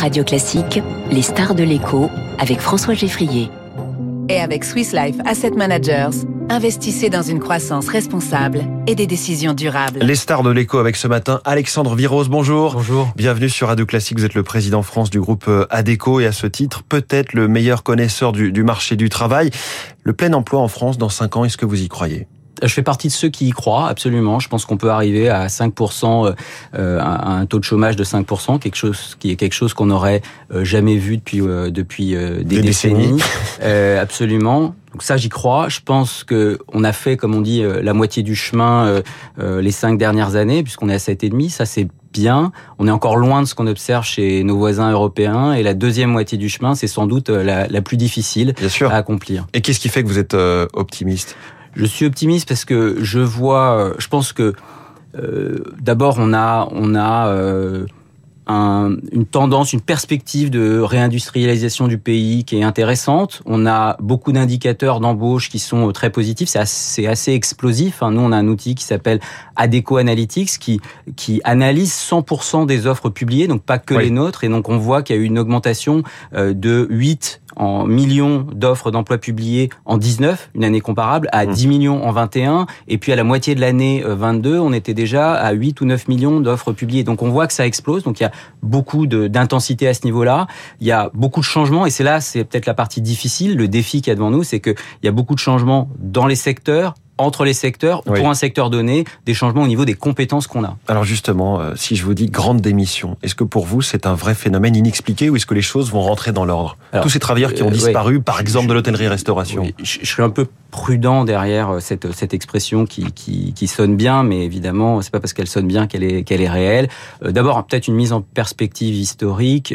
Radio Classique, les stars de l'écho avec François Geffrier. Et avec Swiss Life Asset Managers, investissez dans une croissance responsable et des décisions durables. Les stars de l'écho avec ce matin, Alexandre Virose, bonjour. Bonjour. Bienvenue sur Radio Classique, vous êtes le président France du groupe euh, ADECO et à ce titre, peut-être le meilleur connaisseur du, du marché du travail. Le plein emploi en France dans 5 ans, est-ce que vous y croyez? Je fais partie de ceux qui y croient, absolument. Je pense qu'on peut arriver à 5%, euh, à un taux de chômage de 5%, quelque chose qui est quelque chose qu'on n'aurait euh, jamais vu depuis euh, depuis des, décennies. absolument. Donc ça, j'y crois. Je pense que on a fait, comme on dit, la moitié du chemin les cinq dernières années, puisqu'on est à 7,5. Ça, c'est bien. On est encore loin de ce qu'on observe chez nos voisins européens. Et la deuxième moitié du chemin, c'est sans doute la, la plus difficile à accomplir. Et qu'est-ce qui fait que vous êtes optimiste? Je suis optimiste parce que je vois, je pense que euh, d'abord on a, on a euh, un, une tendance, une perspective de réindustrialisation du pays qui est intéressante. On a beaucoup d'indicateurs d'embauche qui sont très positifs. C'est assez, assez, explosif. Hein. Nous, on a un outil qui s'appelle Adeco Analytics qui, qui analyse 100% des offres publiées, donc pas que les nôtres. Et donc, on voit qu'il y a eu une augmentation euh, de 8 en millions d'offres d'emplois publiées en 19, une année comparable, à 10 mmh. millions en 21, et puis à la moitié de l'année 22, euh, on était déjà à 8 ou 9 millions d'offres publiées. Donc on voit que ça explose, donc il y a beaucoup d'intensité à ce niveau-là, il y a beaucoup de changements, et c'est là, c'est peut-être la partie difficile, le défi qu'il y a devant nous, c'est qu'il y a beaucoup de changements dans les secteurs, entre les secteurs ou pour un secteur donné, des changements au niveau des compétences qu'on a. Alors justement, euh, si je vous dis grande démission, est-ce que pour vous c'est un vrai phénomène inexpliqué ou est-ce que les choses vont rentrer dans l'ordre? Tous ces travailleurs qui ont euh, disparu, par exemple de l'hôtellerie-restauration. je, suis un peu prudent derrière euh, cette, cette expression qui, qui, qui sonne bien, mais évidemment, c'est pas parce qu'elle sonne bien qu'elle est, qu'elle est réelle. D'abord, peut-être une mise en perspective historique.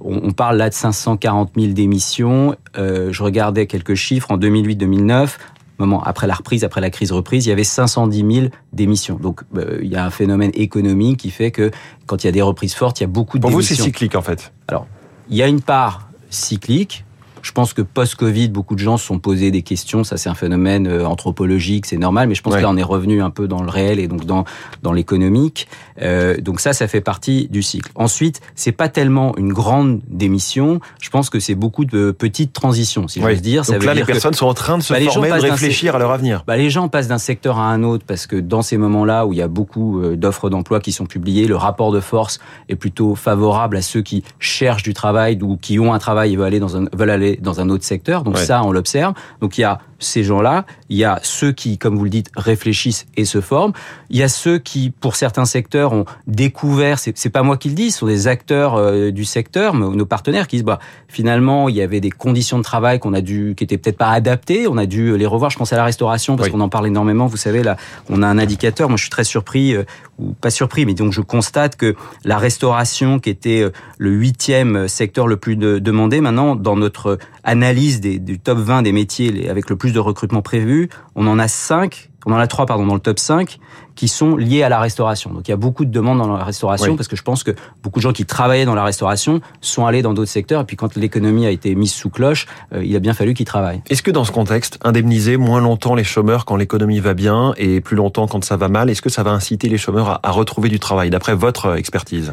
On, on, parle là de 540 000 démissions. je regardais quelques chiffres en 2008-2009 moment après la reprise, après la crise reprise, il y avait 510 000 démissions. Donc euh, il y a un phénomène économique qui fait que quand il y a des reprises fortes, il y a beaucoup de Pour démissions. vous, c'est cyclique en fait. Alors, il y a une part cyclique je pense que post-Covid, beaucoup de gens se sont posés des questions. Ça, c'est un phénomène euh, anthropologique, c'est normal. Mais je pense que là, on est revenu un peu dans le réel et donc dans dans l'économique. Euh, donc ça, ça fait partie du cycle. Ensuite, c'est pas tellement une grande démission. Je pense que c'est beaucoup de petites transitions, si j'ose dire. Donc là, les personnes sont en train de se bah, former, de réfléchir à leur avenir. Bah, les gens passent d'un secteur à un autre parce que dans ces moments-là où il y a beaucoup euh, d'offres d'emploi qui sont publiées, le rapport de force est plutôt favorable à ceux qui cherchent du travail ou qui ont un travail et veulent aller dans un veulent aller dans un autre secteur. Donc ça, on l'observe. Donc il y a ces gens-là, il y a ceux qui, comme vous le dites, réfléchissent et se forment. Il y a ceux qui, pour certains secteurs, ont découvert. C'est pas moi qui le dis, ce sont des acteurs euh, du secteur, nos partenaires, qui disent bah finalement il y avait des conditions de travail qu'on a dû, qui étaient peut-être pas adaptées. On a dû les revoir. Je pense à la restauration parce qu'on en parle énormément. Vous savez là, on a un indicateur. Moi, je suis très surpris euh, ou pas surpris, mais donc je constate que la restauration, qui était euh, le huitième secteur le plus demandé, maintenant dans notre analyse des, du top 20 des métiers avec le plus de recrutement prévu, on en a 5, on en a 3 pardon dans le top 5 qui sont liés à la restauration. Donc il y a beaucoup de demandes dans la restauration parce que je pense que beaucoup de gens qui travaillaient dans la restauration sont allés dans d'autres secteurs et puis quand l'économie a été mise sous cloche, euh, il a bien fallu qu'ils travaillent. Est-ce que dans ce contexte, indemniser moins longtemps les chômeurs quand l'économie va bien et plus longtemps quand ça va mal, est-ce que ça va inciter les chômeurs à, à retrouver du travail d'après votre expertise?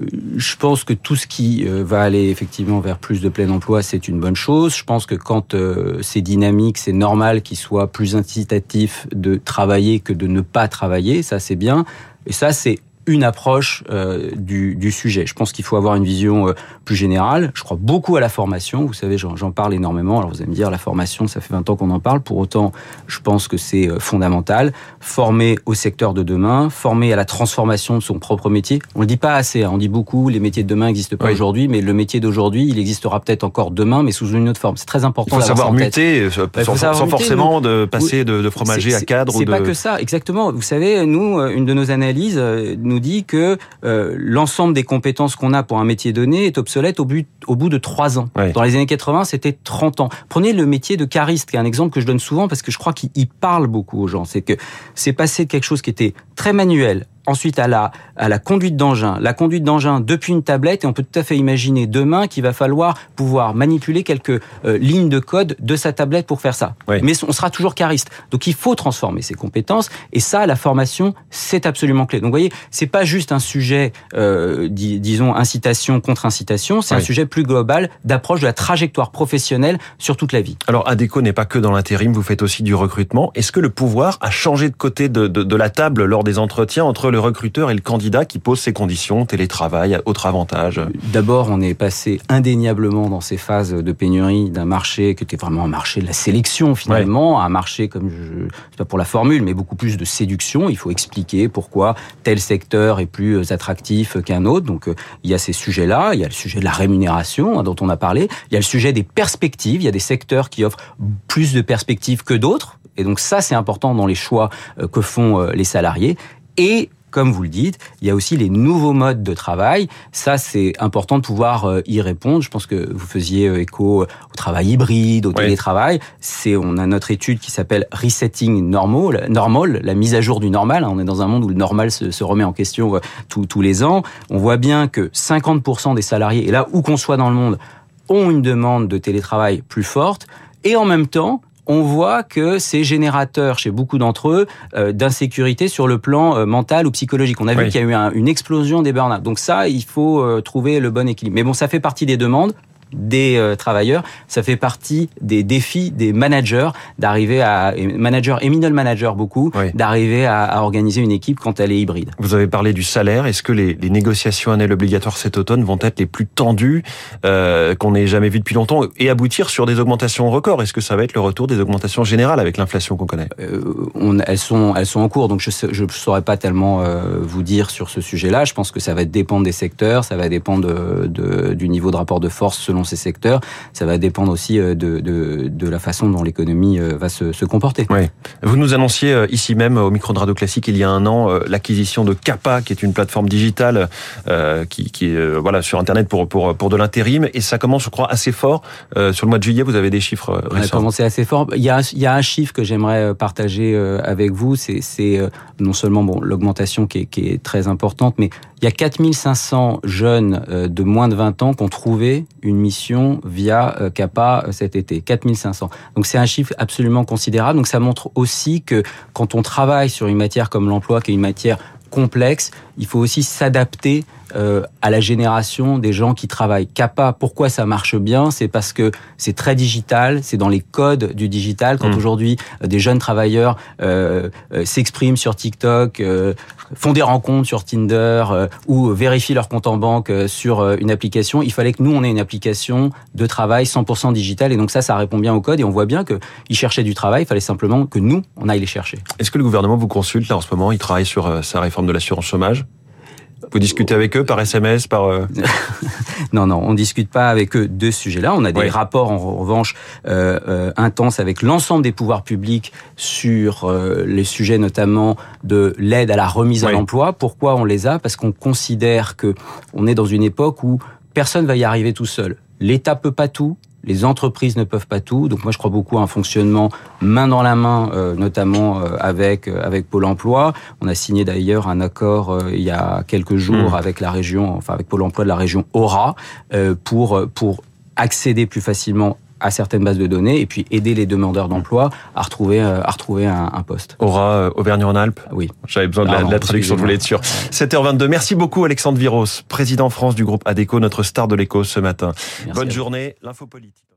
Je pense que tout ce qui euh, va aller effectivement vers plus de plein emploi, c'est une bonne chose. Je pense que quand euh, c'est dynamique, c'est normal qu'il soit plus incitatif de travailler que de ne pas travailler. Ça, c'est bien. Et ça, c'est une approche euh, du, du, sujet. Je pense qu'il faut avoir une vision euh, plus générale. Je crois beaucoup à la formation. Vous savez, j'en parle énormément. Alors vous allez me dire, la formation, ça fait 20 ans qu'on en parle. Pour autant, je pense que c'est euh, fondamental. Former au secteur de demain, former à la transformation de son propre métier. On le dit pas assez. Hein. On dit beaucoup, les métiers de demain n'existent pas aujourd'hui, mais le métier d'aujourd'hui, il existera peut-être encore demain, mais sous une autre forme. C'est très important. Il faut savoir muter, sans, sans forcément de passer de, de fromager à cadre. C'est pas que ça, exactement. Vous savez, nous, une de nos analyses, nous nous dit que euh, l'ensemble des compétences qu'on a pour un métier donné est obsolète au, but, au bout de trois ans. Dans les années 80, c'était 30 ans. Prenez le métier de cariste, qui est un exemple que je donne souvent parce que je crois qu'il parle beaucoup aux gens. C'est que c'est passé de quelque chose qui était très manuel, ensuite à la, à la conduite d'engin. La conduite d'engin depuis une tablette, et on peut tout à fait imaginer demain qu'il va falloir pouvoir manipuler quelques euh, lignes de code de sa tablette pour faire ça. Oui. Mais on sera toujours cariste. Donc il faut transformer ses compétences, et ça, la formation, c'est absolument clé. Donc vous voyez, c'est pas juste un sujet, euh, dis- disons, incitation contre incitation, c'est Oui. un sujet plus global d'approche de la trajectoire professionnelle sur toute la vie. Alors Adéco n'est pas que dans l'intérim, vous faites aussi du recrutement. Est-ce que le pouvoir a changé de côté de, de- de la table lors des entretiens entre le recruteur et le candidat qui pose ses conditions, télétravail, autres avantages D'abord, on est passé indéniablement dans ces phases de pénurie d'un marché qui était vraiment un marché de la sélection finalement, un marché comme je, c'est pas pour la formule, mais beaucoup plus de séduction. Il faut expliquer pourquoi tel secteur est plus attractif qu'un autre. Donc euh, il y a ces sujets-là, il y a le sujet de la rémunération hein, dont on a parlé, il y a le sujet des perspectives. Il y a des secteurs qui offrent plus de perspectives que d'autres, et donc ça c'est important dans les choix euh, que font euh, les salariés. Et comme vous le dites, il y a aussi les nouveaux modes de travail. Ça, c'est important de pouvoir euh, y répondre. Je pense que vous faisiez euh, écho au travail hybride, au Oui. télétravail. C'est, on a notre étude qui s'appelle Resetting Normal, normal, la mise à jour du normal. On est dans un monde où le normal se, se remet en question euh, tous les ans. On voit bien que 50% des salariés, et là où qu'on soit dans le monde, ont une demande de télétravail plus forte. Et en même temps, on voit que c'est générateur chez beaucoup d'entre eux euh, d'insécurité sur le plan euh, mental ou psychologique. On a vu qu'il y a eu un- une explosion des burn-out. Donc ça, il faut euh, trouver le bon équilibre. Mais bon, ça fait partie des demandes des euh, travailleurs, ça fait partie des défis des managers d'arriver à et managers et middle managers beaucoup Oui. d'arriver à, à organiser une équipe quand elle est hybride. Vous avez parlé du salaire. Est-ce que les, les négociations annuelles obligatoires cet automne vont être les plus tendues euh, qu'on ait jamais vues depuis longtemps et aboutir sur des augmentations records? Est-ce que ça va être le retour des augmentations générales avec l'inflation qu'on connaît? Euh, on, elles sont elles sont en cours donc je je saurais pas tellement vous dire sur ce sujet-là. Je pense que ça va dépendre des secteurs, ça va dépendre de, de- du niveau de rapport de force selon ces secteurs, ça va dépendre aussi euh, de, de, de la façon dont l'économie euh, va se, se comporter. Oui. Vous nous annonciez euh, ici même au micro de Radio Classique il y a un an l'acquisition de Kappa, qui est une plateforme digitale euh, qui, qui est euh, voilà sur Internet pour pour pour de l'intérim et ça commence, je crois, assez fort Euh, sur le mois de juillet. Vous avez des chiffres euh, On a récents. commencé assez fort. Il y a, il y a un chiffre que j'aimerais partager avec vous. C'est, c'est non seulement bon l'augmentation qui est, qui est très importante, mais il y a 4500 jeunes de moins de 20 ans qui ont trouvé une mission via euh, CAPA euh, cet été. 4500. Donc c'est un chiffre absolument considérable. Donc ça montre aussi que quand on travaille sur une matière comme l'emploi, qui est une matière complexe, il faut aussi s'adapter euh, à la génération des gens qui travaillent. CAPA, pourquoi ça marche bien? C'est parce que c'est très digital, c'est dans les codes du digital. Quand Mm. aujourd'hui euh, des jeunes travailleurs euh, s'expriment sur TikTok, font des rencontres sur Tinder ou vérifient leur compte en banque sur une application, il fallait que nous on ait une application de travail 100% digital et donc ça, ça répond bien au code et on voit bien que ils cherchaient du travail, il fallait simplement que nous on aille les chercher. Est-ce que le gouvernement vous consulte là en ce moment? Il travaille sur sa réforme de l'assurance chômage? Vous discutez avec eux par SMS, par euh, Non, non, on discute pas avec eux de ce sujet-là. On a des rapports en revanche euh, euh, intenses avec l'ensemble des pouvoirs publics sur les sujets notamment de l'aide à la remise à l'emploi. Pourquoi on les a? Parce qu'on considère que on est dans une époque où personne va y arriver tout seul. L'État peut pas tout. Les entreprises ne peuvent pas tout, donc moi je crois beaucoup à un fonctionnement main dans la main, euh, notamment euh, avec euh, avec Pôle Emploi. On a signé d'ailleurs un accord il y a quelques jours Mmh. avec la région, enfin avec Pôle Emploi de la région Aura, pour pour accéder plus facilement à certaines bases de données et puis aider les demandeurs d'emploi à retrouver euh, à retrouver un, un poste. Aura euh, Auvergne-Rhône-Alpes? Oui. J'avais besoin de la, de la traduction, je voulais être sûr. 7h22. Merci beaucoup Alexandre Viros, président France du groupe ADECO, notre star de l'écho ce matin. Merci Bonne journée, l'info politique.